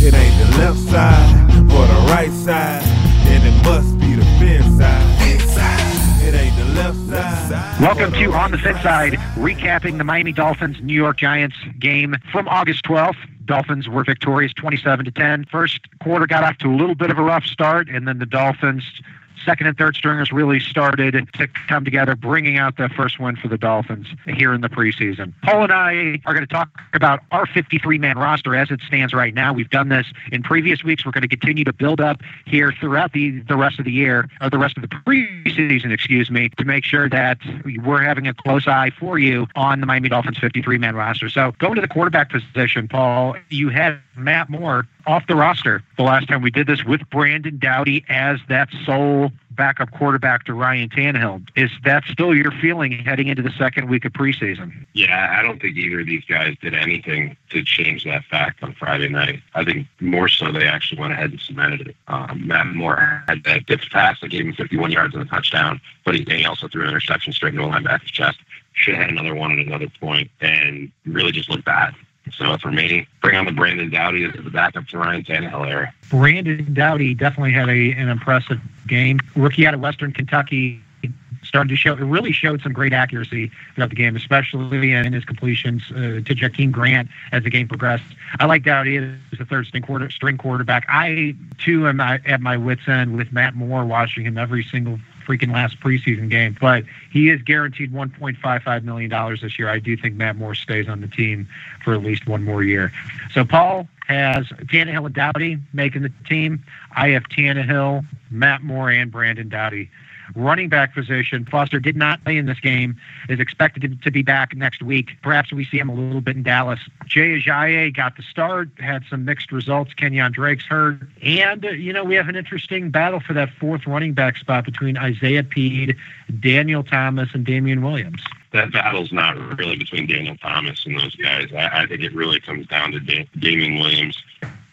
It ain't the left side or the right side, then it must be the fin side. Welcome to On the Fin Side, recapping the Miami Dolphins New York Giants game from August 12th. Dolphins were victorious 27 to 10. First quarter got off to a little bit of a rough start, and then the Dolphins second and third stringers really started to come together, bringing out the first win for the Dolphins here in the preseason. Paul and I are going to talk about our 53 man roster as it stands right now. We've done this in previous weeks. We're going to continue to build up here throughout the, the rest of the year, or the rest of the preseason, excuse me, to make sure that we're having a close eye for you on the Miami Dolphins 53 man roster. So going to the quarterback position, Paul, you had Matt Moore off the roster the last time we did this with Brandon Doughty as that sole backup quarterback to Ryan Tannehill. Is that still your feeling heading into the second week of preseason? Yeah, I don't think either of these guys did anything to change that fact on Friday night. I think more so they actually went ahead and cemented it. Um, Matt Moore had that dipped pass that gave him 51 yards and a touchdown, but he, he also threw an interception straight into a linebacker's chest. Should have had another one at another point and really just looked bad. So for me, bring on the Brandon Doughty as the backup to Ryan Tannehill era. Brandon Doughty definitely had a, an impressive game. Rookie out of Western Kentucky started to show, it really showed some great accuracy throughout the game, especially in his completions uh, to Jakeem Grant as the game progressed. I like Doughty as the third string, quarter, string quarterback. I, too, am at my wits' end with Matt Moore watching him every single freaking last preseason game. But he is guaranteed $1.55 million this year. I do think Matt Moore stays on the team for at least one more year. So Paul has Tannehill and Doughty making the team. I have Tannehill, Matt Moore, and Brandon Doughty running back position. Foster did not play in this game, is expected to, be back next week. Perhaps we see him a little bit in Dallas. Jay Ajayi got the start, had some mixed results. Kenyan Drake's hurt. And, uh, you know, we have an interesting battle for that fourth running back spot between Isaiah Pead, Daniel Thomas, and Damien Williams that battle's not really between Daniel Thomas and those guys. I, I think it really comes down to da- Damien Williams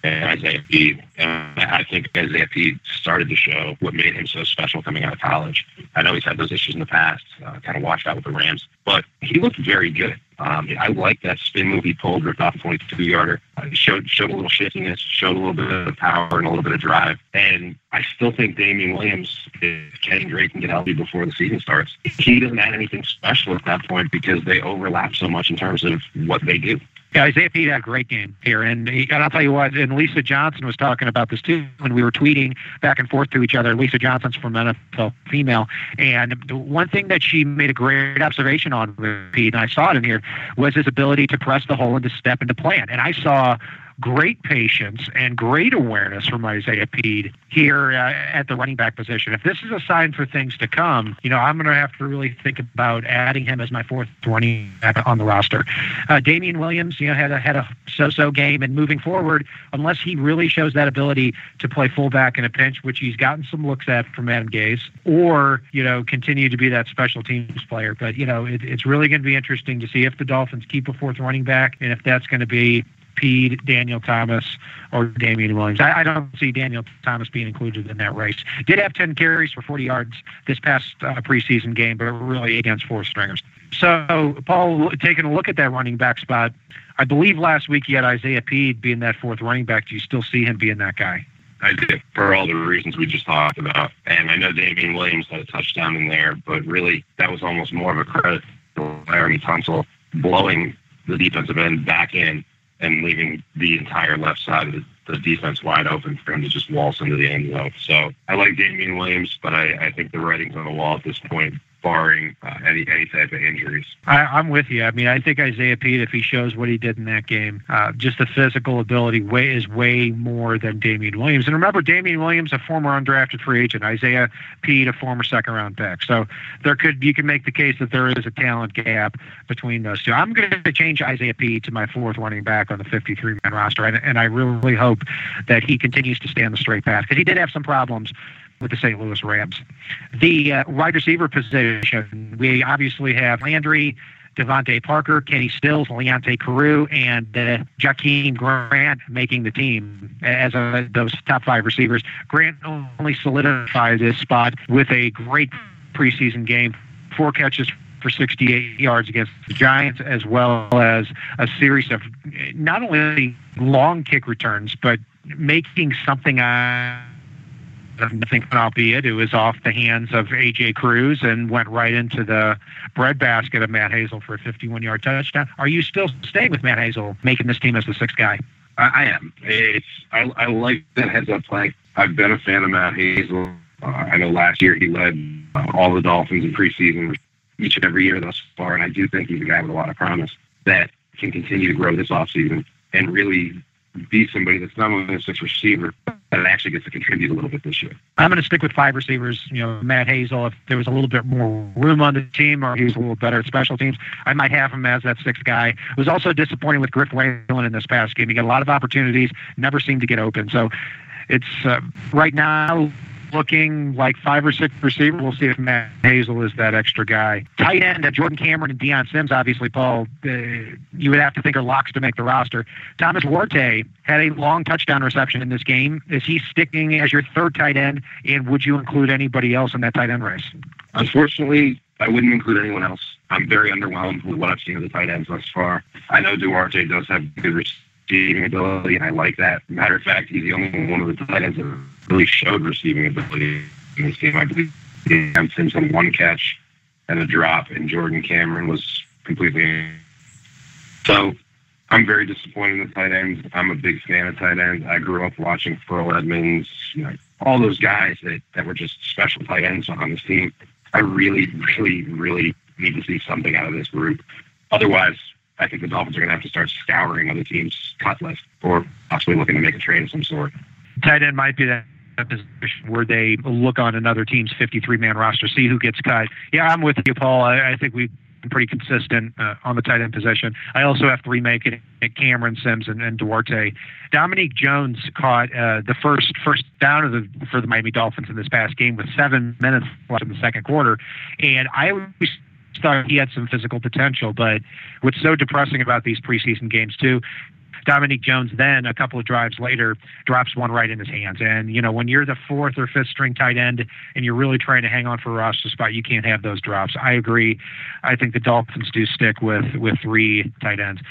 and Isaiah Pead. And I think Isaiah Pead started to show what made him so special coming out of college. I know he's had those issues in the past, uh, kind of washed out with the Rams, but he looked very good. Um, I like that spin move he pulled ripped off a 22 yarder. Uh, showed showed a little shiftiness, showed a little bit of power and a little bit of drive. And I still think Damien Williams, if Kenny Drake can get healthy before the season starts, he doesn't add anything special at that point because they overlap so much in terms of what they do. Yeah, Isaiah Pead had a great game here, and, he, and I'll tell you what. And Lisa Johnson was talking about this too when we were tweeting back and forth to each other. Lisa Johnson's from NFL female, and one thing that she made a great observation on with Pead, and I saw it in here, was his ability to press the hole and to step into plan. And I saw great patience and great awareness from Isaiah Pead here uh, at the running back position. If this is a sign for things to come, you know, I'm going to have to really think about adding him as my fourth running back on the roster. Uh, Damien Williams, you know, had a, had a so-so game, and moving forward, unless he really shows that ability to play fullback in a pinch, which he's gotten some looks at from Adam Gase, or you know, continue to be that special teams player. But you know, it, it's really going to be interesting to see if the Dolphins keep a fourth running back, and if that's going to be Pead, Daniel Thomas, or Damien Williams. I, I, don't see Daniel Thomas being included in that race. Did have 10 carries for 40 yards this past uh, preseason game, but really against four stringers. So, Paul, taking a look at that running back spot, I believe last week you had Isaiah Pead being that fourth running back. Do you still see him being that guy? I did for all the reasons we just talked about. And I know Damien Williams had a touchdown in there, but really that was almost more of a credit to Laremy Tunsil blowing the defensive end back in and leaving the entire left side of the, defense wide open for him to just waltz into the end zone. So I like Damien Williams, but I, I think the writing's on the wall at this point barring uh, any any type of injuries. I, am with you. I mean, I think Isaiah Pead, if he shows what he did in that game, uh, just the physical ability way is way more than Damien Williams. And remember, Damien Williams, a former undrafted free agent, Isaiah Pead, a former second round pick. So there could you can make the case that there is a talent gap between those two. I'm going to change Isaiah Pead to my fourth running back on the 53 man roster, and, and I really hope that he continues to stay on the straight path because he did have some problems with the St. Louis Rams. The uh, wide receiver position, we obviously have Landry, DeVante Parker, Kenny Stills, Leonte Carroo, and uh, Grant making the team as uh, those top five receivers. Grant only solidified this spot with a great preseason game, four catches for 68 yards against the Giants, as well as a series of not only long kick returns, but making something uh, nothing albeit it was off the hands of AJ Cruz and went right into the breadbasket of Matt Hazel for a 51 yard touchdown. Are you still staying with Matt Hazel, making this team as the sixth guy? I, I am. It's I, I like that heads up play. I've been a fan of Matt Hazel. Uh, I know last year he led uh, all the Dolphins in preseason each and every year thus far, and I do think he's a guy with a lot of promise that can continue to grow this offseason and really be somebody that's not only a six receiver, but actually gets to contribute a little bit this year. I'm going to stick with five receivers. You know, Matt Hazel. If there was a little bit more room on the team, or he was a little better at special teams, I might have him as that sixth guy. It was also disappointing with Griff Whalen in this past game. He got a lot of opportunities, never seemed to get open. So it's uh, right now looking like five or six receiver. We'll see if Matt Hazel is that extra guy. Tight end, uh, Jordan Cameron and Dion Sims, obviously, Paul, uh, you would have to think are locks to make the roster. Thomas Duarte had a long touchdown reception in this game. Is he sticking as your third tight end, and would you include anybody else in that tight end race? Unfortunately, I wouldn't include anyone else. I'm very underwhelmed with what I've seen of the tight ends thus far. I know Duarte does have good receiving ability, and I like that. Matter of fact, he's the only one of the tight ends that really showed receiving ability in this game. I believe Sims had one catch and a drop, and Jordan Cameron was completely. So I'm very disappointed in the tight ends. I'm a big fan of tight ends. I grew up watching Ferrell Edmunds, you know, all those guys that, that were just special tight ends on this team. I really, really, really need to see something out of this group. Otherwise, I think the Dolphins are going to have to start scouring other teams' cut list or possibly looking to make a trade of some sort. Tight end might be that position where they look on another team's 53 man roster, see who gets cut. Yeah, I'm with you, Paul. I, I think we've been pretty consistent uh, on the tight end position. I also have to remake it at Cameron Sims and, and Duarte. Dominique Jones caught uh, the first first down of the for the Miami Dolphins in this past game with seven minutes left in the second quarter, and I always thought he had some physical potential. But what's so depressing about these preseason games too Dominique Jones then a couple of drives later drops one right in his hands. And you know when you're the fourth or fifth string tight end and you're really trying to hang on for a roster spot, you can't have those drops. I agree. I think the Dolphins do stick with with three tight ends.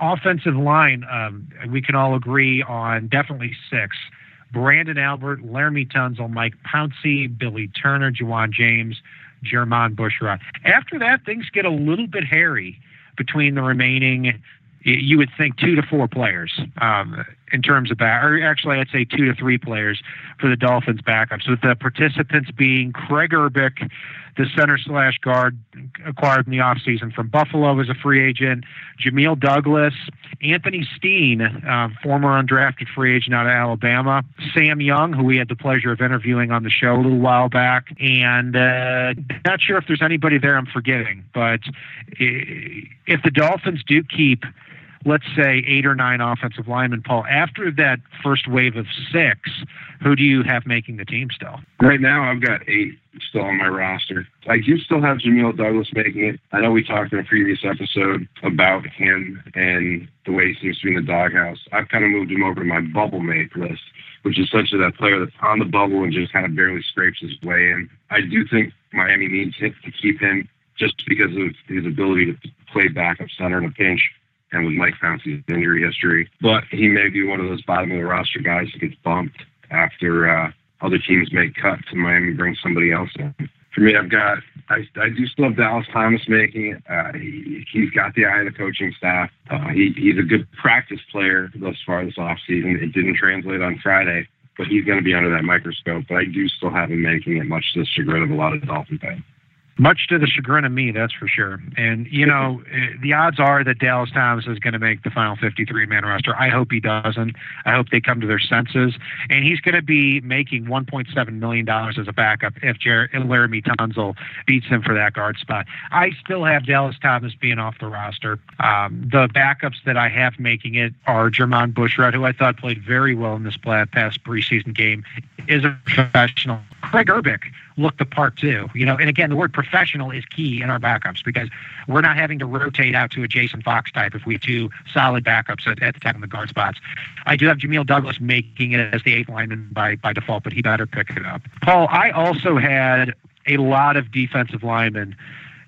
Offensive line, um, we can all agree on definitely six. Branden Albert, Laremy Tunsil, Mike Pouncey, Billy Turner, Ja'Wuan James, Jermon Bushrod. After that, things get a little bit hairy between the remaining you would think two to four players um, in terms of back, or actually I'd say two to three players for the Dolphins backups, with the participants being Craig Urbik, the center slash guard acquired in the offseason from Buffalo as a free agent, Jamil Douglas, Anthony Steen, uh, former undrafted free agent out of Alabama, Sam Young, who we had the pleasure of interviewing on the show a little while back, and uh, not sure if there's anybody there I'm forgetting, but if the Dolphins do keep let's say eight or nine offensive linemen, Paul, after that first wave of six, who do you have making the team still? Right now, I've got eight still on my roster. I do still have Jamil Douglas making it. I know we talked in a previous episode about him and the way he seems to be in the doghouse. I've kind of moved him over to my bubble mate list, which is essentially that player that's on the bubble and just kind of barely scrapes his way in. I do think Miami needs to keep him just because of his ability to play backup center in a pinch and with Mike Pouncey's injury history. But he may be one of those bottom of the roster guys who gets bumped after uh, other teams make cuts and Miami brings somebody else in. For me, I've got I, I do still have Dallas Thomas making it. Uh, he, he's got the eye of the coaching staff. Uh, he, he's a good practice player thus far this offseason. It didn't translate on Friday, but he's going to be under that microscope. But I do still have him making it, much to the chagrin of a lot of Dolphin fans. Much to the chagrin of me, that's for sure. And, you know, eh, the odds are that Dallas Thomas is going to make the final 53 man roster. I hope he doesn't. I hope they come to their senses. And he's going to be making $1.7 million as a backup if Jer- Laremy Tunsil beats him for that guard spot. I still have Dallas Thomas being off the roster. Um, the backups that I have making it are Jermon Bushrod, who I thought played very well in this past preseason game, is a professional. Craig Urbik looked the part too. You know, and again, the word professional is key in our backups because we're not having to rotate out to a Jason Fox type if we have two solid backups at, at the top of the guard spots. I do have Jamil Douglas making it as the eighth lineman by by default, but he better pick it up. Paul, I also had a lot of defensive linemen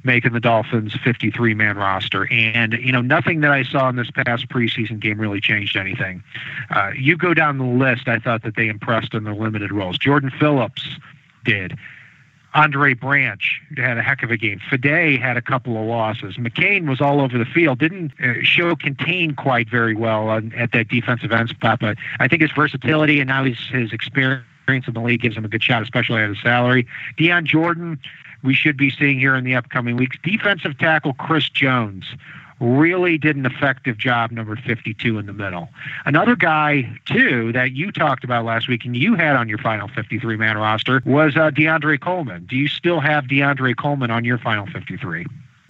making the Dolphins 53 man roster. And, you know, nothing that I saw in this past preseason game really changed anything. Uh, you go down the list, I thought that they impressed in their limited roles. Jordan Phillips did. Andre Branch had a heck of a game. Fede had a couple of losses. McCain was all over the field, didn't uh, show contain quite very well on, at that defensive end spot, but I think his versatility and now his, his experience in the league gives him a good shot, especially at his salary. Dion Jordan, we should be seeing here in the upcoming weeks. Defensive tackle Chris Jones really did an effective job, number 52 in the middle. Another guy, too, that you talked about last week and you had on your final 53 man roster was uh, DeAndre Coleman. Do you still have DeAndre Coleman on your final 53?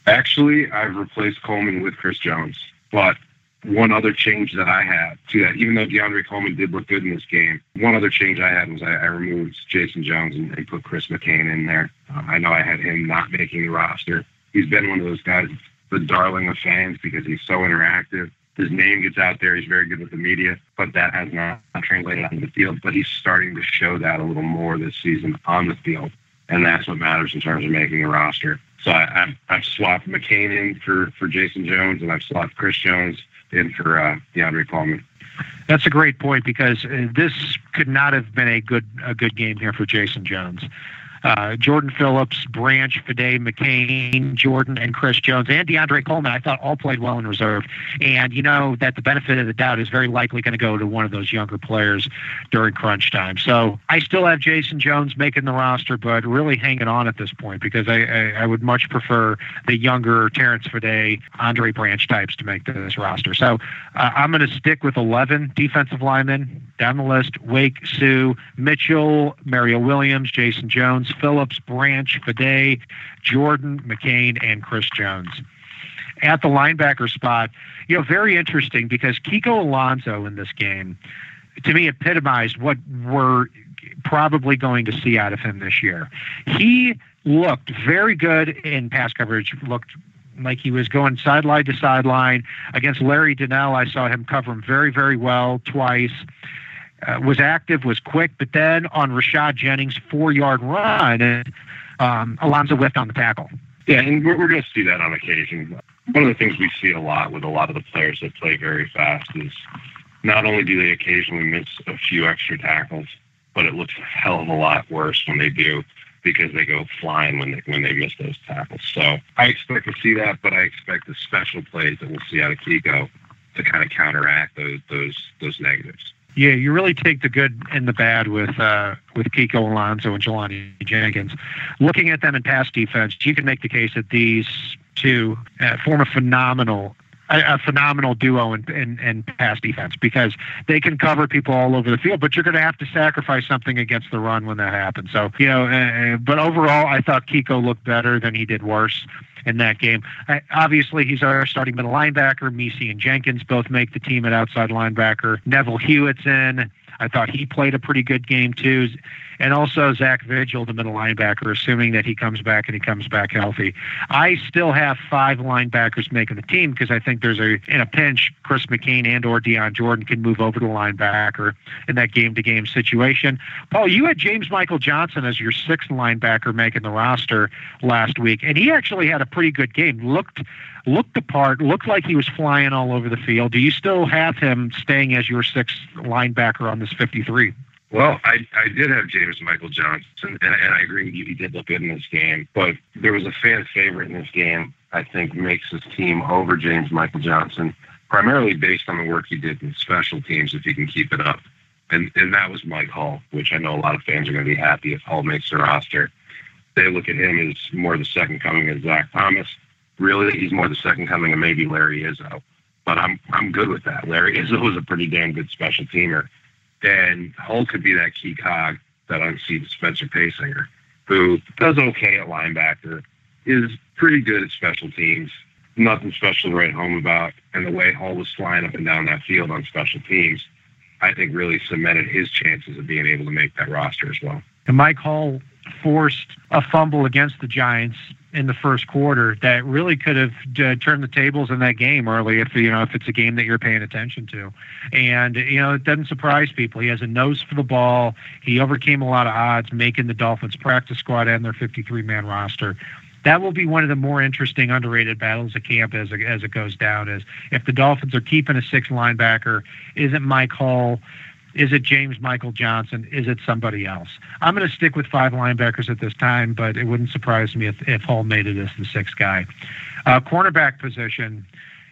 Actually, I've replaced Coleman with Chris Jones. But one other change that I had to that, even though DeAndre Coleman did look good in this game, one other change I had was I, I removed Jason Jones and, and put Chris McCain in there. Uh, I know I had him not making the roster. He's been one of those guys the darling of fans because he's so interactive. His name gets out there. He's very good with the media, but that has not translated on the field. But he's starting to show that a little more this season on the field, and that's what matters in terms of making a roster. So I, I've, I've swapped McCain in for, for Jason Jones, and I've swapped Chris Jones in for uh, DeAndre Coleman. That's a great point because uh, this could not have been a good a good game here for Jason Jones uh, Jordan Phillips, Branch, Fede, McCain, Jordan, and Chris Jones, and DeAndre Coleman, I thought all played well in reserve. And you know that the benefit of the doubt is very likely going to go to one of those younger players during crunch time. So I still have Jason Jones making the roster, but really hanging on at this point because I, I, I would much prefer the younger Terrence Fede, Andre Branch types to make this roster. So uh, I'm going to stick with 11 defensive linemen down the list Wake, Suh, Mitchell, Mario Williams, Jason Jones, Phillips, Branch, Fede, Jordan, McCain, and Chris Jones. At the linebacker spot, you know, very interesting because Kiko Alonso in this game, to me, epitomized what we're probably going to see out of him this year. He looked very good in pass coverage, looked like he was going sideline to sideline. Against Larry Donnell, I saw him cover him very, very well twice uh, was active, was quick, but then on Rashad Jennings' four yard run, um, Alonso whiffed on the tackle. Yeah, and we're, we're going to see that on occasion. One of the things we see a lot with a lot of the players that play very fast is not only do they occasionally miss a few extra tackles, but it looks a hell of a lot worse when they do because they go flying when they when they miss those tackles. So I expect to see that, but I expect the special plays that we'll see out of Kiko to kind of counteract those those those negatives. Yeah, you really take the good and the bad with uh, with Kiko Alonso and Jelani Jenkins. Looking at them in pass defense, you can make the case that these two uh, form a phenomenal a, a phenomenal duo in, in, in pass defense because they can cover people all over the field, but you're going to have to sacrifice something against the run when that happens. So, you know, uh, but overall, I thought Kiko looked better than he did worse in that game. I, obviously, he's our starting middle linebacker. Misi and Jenkins both make the team at outside linebacker. Neville Hewitt's in. I thought he played a pretty good game too and also Zach Vigil, the middle linebacker, assuming that he comes back and he comes back healthy. I still have five linebackers making the team because I think there's a in a pinch, Chris McCain and or Dion Jordan can move over to linebacker in that game to game situation. Paul, you had James Michael Johnson as your sixth linebacker making the roster last week, and he actually had a pretty good game. Looked looked the part, looked like he was flying all over the field. Do you still have him staying as your sixth linebacker on this 53? Well, I, I did have James Michael Johnson, and, and I agree with you. He did look good in this game, but there was a fan favorite in this game. I think makes his team over James Michael Johnson, primarily based on the work he did in special teams. If he can keep it up, and and that was Mike Hull, which I know a lot of fans are going to be happy if Hull makes the roster. They look at him as more the second coming of Zach Thomas. Really, he's more the second coming of maybe Larry Izzo. But I'm I'm good with that. Larry Izzo was a pretty damn good special teamer And Hull could be that key cog that unseats Spencer Paysinger, who does okay at linebacker, is pretty good at special teams, nothing special to write home about. And the way Hull was flying up and down that field on special teams, I think really cemented his chances of being able to make that roster as well. And Mike Hull forced a fumble against the Giants in the first quarter that really could have uh, turned the tables in that game early if you know if it's a game that you're paying attention to. And you know it doesn't surprise people. He has a nose for the ball. He overcame a lot of odds making the dolphins practice squad and their 53 man roster. That will be one of the more interesting underrated battles of camp as, as it goes down is if the dolphins are keeping a six linebacker isn't mike hull is it James Michael Johnson? Is it somebody else? I'm going to stick with five linebackers at this time, but it wouldn't surprise me if, if Hull made it as the sixth guy. Uh, cornerback position,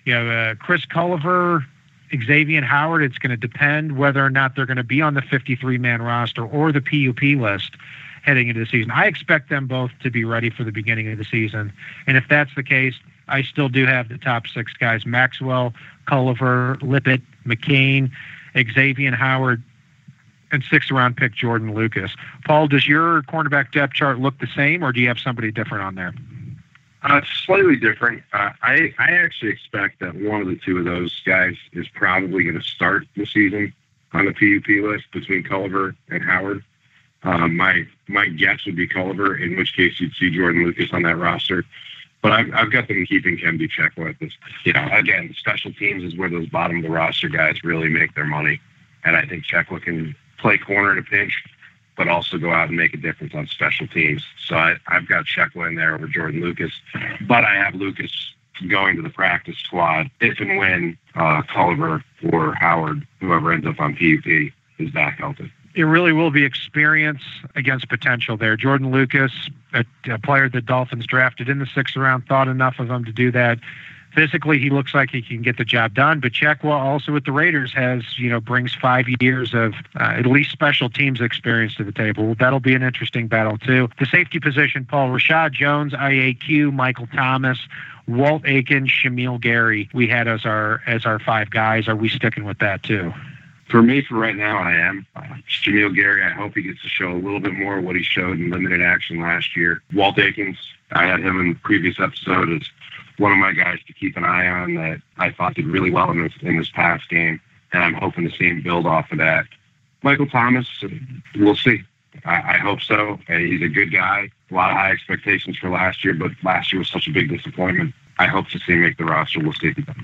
you know, uh, Chris Culliver, Xavien Howard, it's going to depend whether or not they're going to be on the 53 man roster or the PUP list heading into the season. I expect them both to be ready for the beginning of the season. And if that's the case, I still do have the top six guys Maxwell, Culliver, Lippett, McCain. Xavien Howard, and sixth round pick Jordan Lucas. Paul, does your cornerback depth chart look the same, or do you have somebody different on there? Uh, slightly different. Uh, I I actually expect that one of the two of those guys is probably going to start the season on the PUP list between Culliver and Howard. Um, my my guess would be Culliver, in which case you'd see Jordan Lucas on that roster. But I've, I've got them keeping Chimdi Chekwa. This, you know, again, special teams is where those bottom of the roster guys really make their money, and I think Chekwa can play corner in a pinch, but also go out and make a difference on special teams. So I, I've got Chekwa in there over Jordan Lucas, but I have Lucas going to the practice squad if and when uh, Culliver or Howard, whoever ends up on PUP, is back healthy it really will be experience against potential there. Jordan Lucas, a, a, player the Dolphins drafted in the sixth round, thought enough of him to do that. Physically, he looks like he can get the job done. But Chekwa, also with the Raiders, has you know brings five years of uh, at least special teams experience to the table. That'll be an interesting battle too. The safety position: Paul Reshad Jones, IAQ, Michael Thomas. Walt Aiken, Shamiel Gary, we had as our as our five guys. Are we sticking with that too? For me, for right now, I am. Uh, Shamiel Gary, I hope he gets to show a little bit more of what he showed in limited action last year. Walt Aikens, I had him in the previous episode as one of my guys to keep an eye on that I thought did really well in this, in this past game, and I'm hoping to see him build off of that. Michael Thomas, we'll see. I, I hope so. He's a good guy. A lot of high expectations for last year, but last year was such a big disappointment. I hope to see him make the roster. We'll see if he does.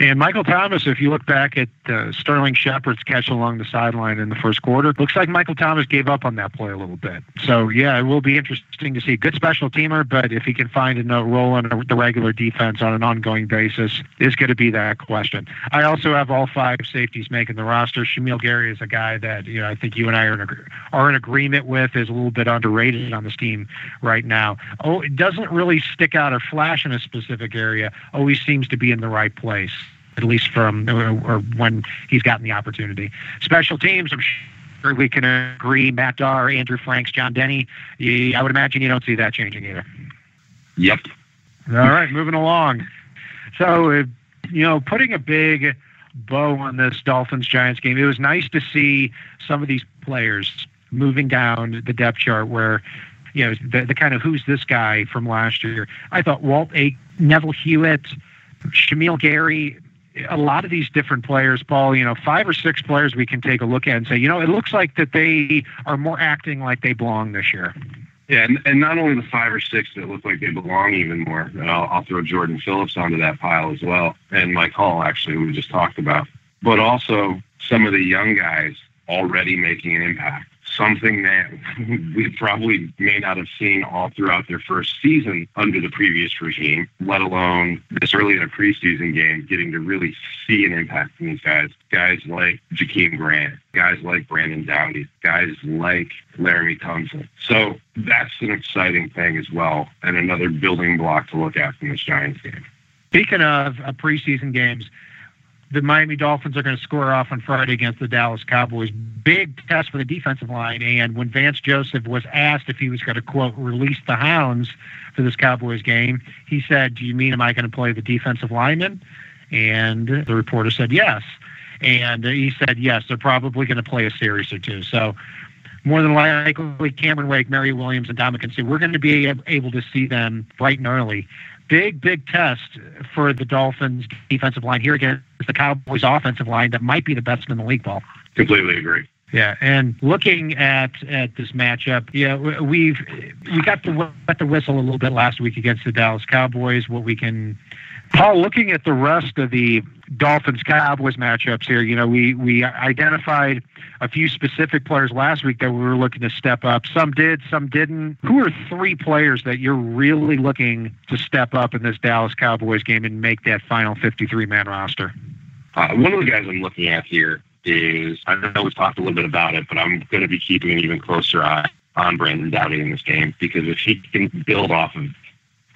And Michael Thomas, if you look back at uh, Sterling Shepard's catch along the sideline in the first quarter, looks like Michael Thomas gave up on that play a little bit. So, yeah, it will be interesting to see. Good special teamer, but if he can find a role in the regular defense on an ongoing basis, is going to be that question. I also have all five safeties making the roster. Shamiel Gary is a guy that you know I think you and I are in, are in agreement with is a little bit underrated on this team right now. Oh, it doesn't really stick out or flash in a specific area. Always seems to be in the right place at least from or when he's gotten the opportunity. Special teams, I'm sure we can agree. Matt Darr, Andrew Franks, John Denny. I would imagine you don't see that changing either. Yep. All right, moving along. So, uh, you know, putting a big bow on this Dolphins Giants game, it was nice to see some of these players moving down the depth chart where you know the, the kind of who's this guy from last year. I thought Walt A. Neville Hewitt, Shamiel Gary, a lot of these different players, Paul, you know, five or six players we can take a look at and say, you know, it looks like that they are more acting like they belong this year. Yeah, and, and not only the five or six that look like they belong even more. I'll, I'll throw Jordan Phillips onto that pile as well, and Mike Hull, actually, we just talked about. But also some of the young guys already making an impact. Something that we probably may not have seen all throughout their first season under the previous regime, let alone this early in a preseason game, getting to really see an impact from these guys. Guys like Jakeem Grant, guys like Brandon Doughty, guys like Laremy Tunsil. So that's an exciting thing as well, and another building block to look at from this Giants game. Speaking of uh, preseason games, the Miami Dolphins are going to score off on Friday against the Dallas Cowboys. Big test for the defensive line. And when Vance Joseph was asked if he was going to, quote, release the hounds for this Cowboys game, he said, Do you mean, am I going to play the defensive lineman? And the reporter said, Yes. And he said, Yes, they're probably going to play a series or two. So more than likely, Cameron Wake, Mario Williams, and Ndamukong Suh, we're going to be able to see them bright and early big, big test for the Dolphins defensive line here against the Cowboys offensive line that might be the best in the league, Paul. Completely agree. Yeah, and looking at at this matchup, yeah, we've we got to wet the whistle a little bit last week against the Dallas Cowboys. What we can Paul, looking at the rest of the Dolphins Cowboys matchups here, you know, we we identified a few specific players last week that we were looking to step up. Some did, some didn't. Who are three players that you're really looking to step up in this Dallas Cowboys game and make that final 53 man roster? Uh, one of the guys I'm looking at here is I know we've talked a little bit about it, but I'm going to be keeping an even closer eye on Brandon Doughty in this game because if he can build off of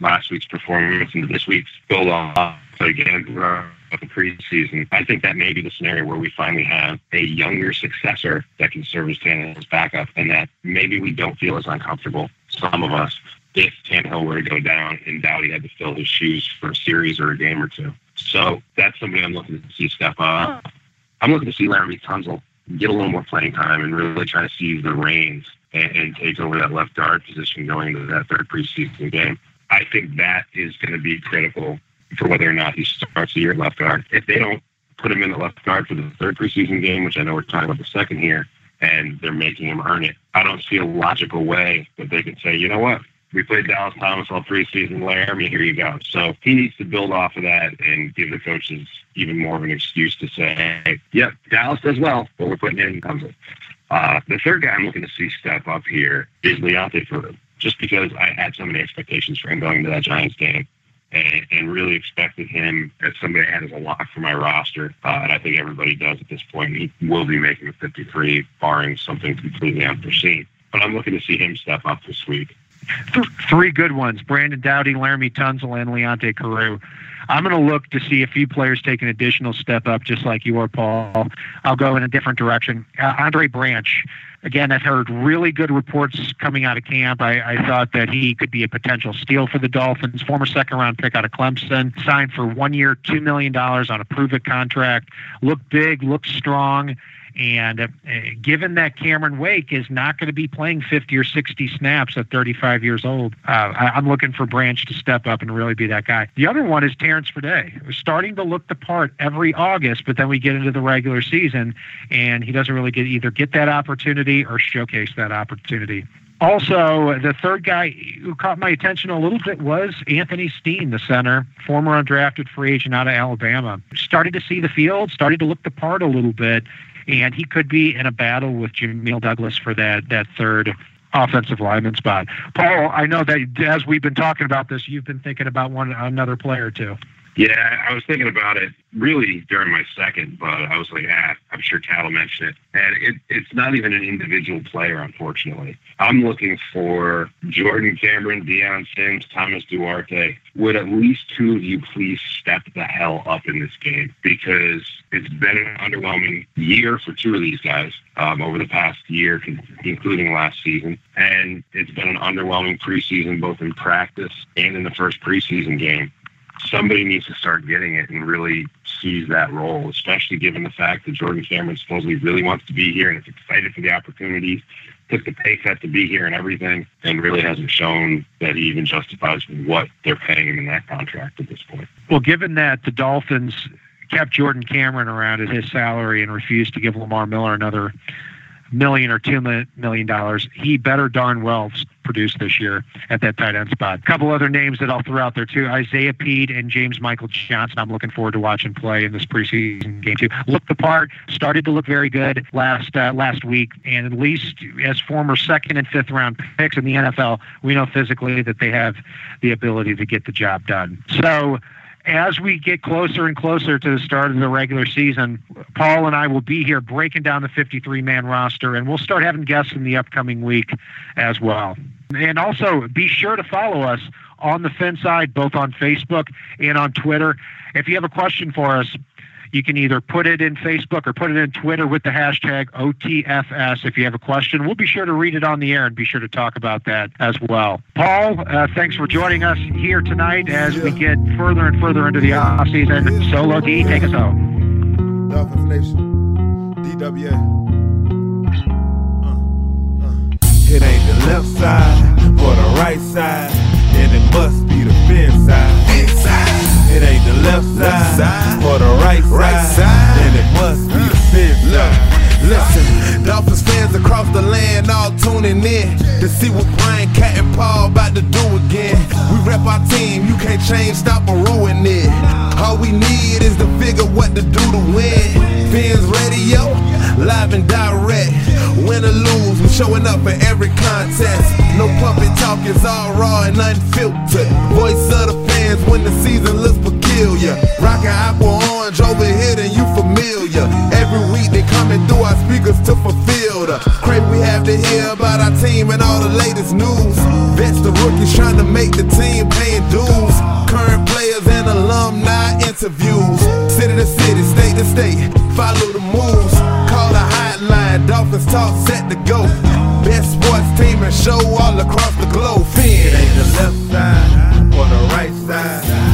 last week's performance into this week's build off again the preseason. I think that may be the scenario where we finally have a younger successor that can serve as Tannehill's backup, and that maybe we don't feel as uncomfortable, some of us, if Tannehill were to go down and Doughty had to fill his shoes for a series or a game or two. So that's somebody I'm looking to see step up. I'm looking to see Laremy Tunsil get a little more playing time and really try to seize the reins and, and take over that left guard position going into that third preseason game. I think that is going to be critical for whether or not he starts the year at left guard. If they don't put him in the left guard for the third preseason game, which I know we're talking about the second here, and they're making him earn it, I don't see a logical way that they could say, you know what, we played Dallas Thomas all preseason, Laremy, here you go. So he needs to build off of that and give the coaches even more of an excuse to say, hey, yep, Dallas does well, but we're putting in Tunsil. Uh, the third guy I'm looking to see step up here is Leonte Carroo just because I had so many expectations for him going into that Giants game. And, and, really expected him as somebody I had as a lock for my roster. Uh, and I think everybody does at this point. He will be making a 53, barring something completely unforeseen. But I'm looking to see him step up this week. Three good ones Brandon Doughty, Laremy Tunsil, and Leonte Carroo. I'm going to look to see a few players take an additional step up, just like you are, Paul. I'll go in a different direction. Uh, Andre Branch again, I've heard really good reports coming out of camp. I, I thought that he could be a potential steal for the Dolphins. Former second round pick out of Clemson, signed for one year, $2 million on a prove it contract. Looked big, looked strong. And uh, given that Cameron Wake is not going to be playing 50 or 60 snaps at 35 years old, uh, I, am looking for Branch to step up and really be that guy. The other one is Terrence Fede. We're starting to look the part every August, but then we get into the regular season, and he doesn't really get either get that opportunity or showcase that opportunity. Also, the third guy who caught my attention a little bit was Anthony Steen, the center, former undrafted free agent out of Alabama. Started to see the field, started to look the part a little bit, and he could be in a battle with Jamil Douglas for that that third offensive lineman spot. Paul, I know that as we've been talking about this, you've been thinking about one another player too. Yeah, I was thinking about it really during my second, but I was like, ah, I'm sure Cal will mention it. And it, it's not even an individual player, unfortunately. I'm looking for Jordan Cameron, Dion Sims, Thomas Duarte. Would at least two of you please step the hell up in this game? Because it's been an underwhelming year for two of these guys um, over the past year, including last season. And it's been an underwhelming preseason, both in practice and in the first preseason game somebody needs to start getting it and really seize that role, especially given the fact that Jordan Cameron supposedly really wants to be here and is excited for the opportunities, took the pay cut to be here and everything, and really hasn't shown that he even justifies what they're paying him in that contract at this point. Well, given that the Dolphins kept Jordan Cameron around at his salary and refused to give Lamar Miller another million or two million dollars, he better darn well produced this year at that tight end spot. A couple other names that I'll throw out there too: Isaiah Pead and James Michael Johnson. I'm looking forward to watching play in this preseason game too. Looked the part, started to look very good last uh, last week, and at least as former second and fifth round picks in the NFL, we know physically that they have the ability to get the job done. So as we get closer and closer to the start of the regular season, Paul and I will be here breaking down the 53 man roster, and we'll start having guests in the upcoming week as well. And also be sure to follow us on the Fin side, both on Facebook and on Twitter. If you have a question for us, you can either put it in Facebook or put it in Twitter with the hashtag OTFS. If you have a question, we'll be sure to read it on the air and be sure to talk about that as well. Paul, uh, thanks for joining us here tonight as we get further and further into the off season. Solo D, take us home. Dolphins Nation, DWA. Uh, uh. It ain't the left side or the right side, then it must be the fin side. Inside. It ain't the left side, side or the right side, right side. then it must be the fin side. Listen, Dolphins fans across the land all tuning in to see what Brian Cat and Paul about to do again. We rep our team, you can't change, stop or ruin it. All we need is to figure what to do to win. Fins radio, live and direct. Win or lose, we showing up for every contest. No puppet talk, it's all raw and unfiltered. Voice of the fans when the season looks peculiar. Rockin' apple orange over here, then you familiar. Every week they coming through our speakers to fulfill the crave we have to hear about our team and all the latest news. Vets the rookies trying to make the team paying dues. Current players and alumni interviews. City to city, state to state, follow the moves. Dolphins talk set to go. Best sports team and show all across the globe. Fin. It ain't the left side or the right side,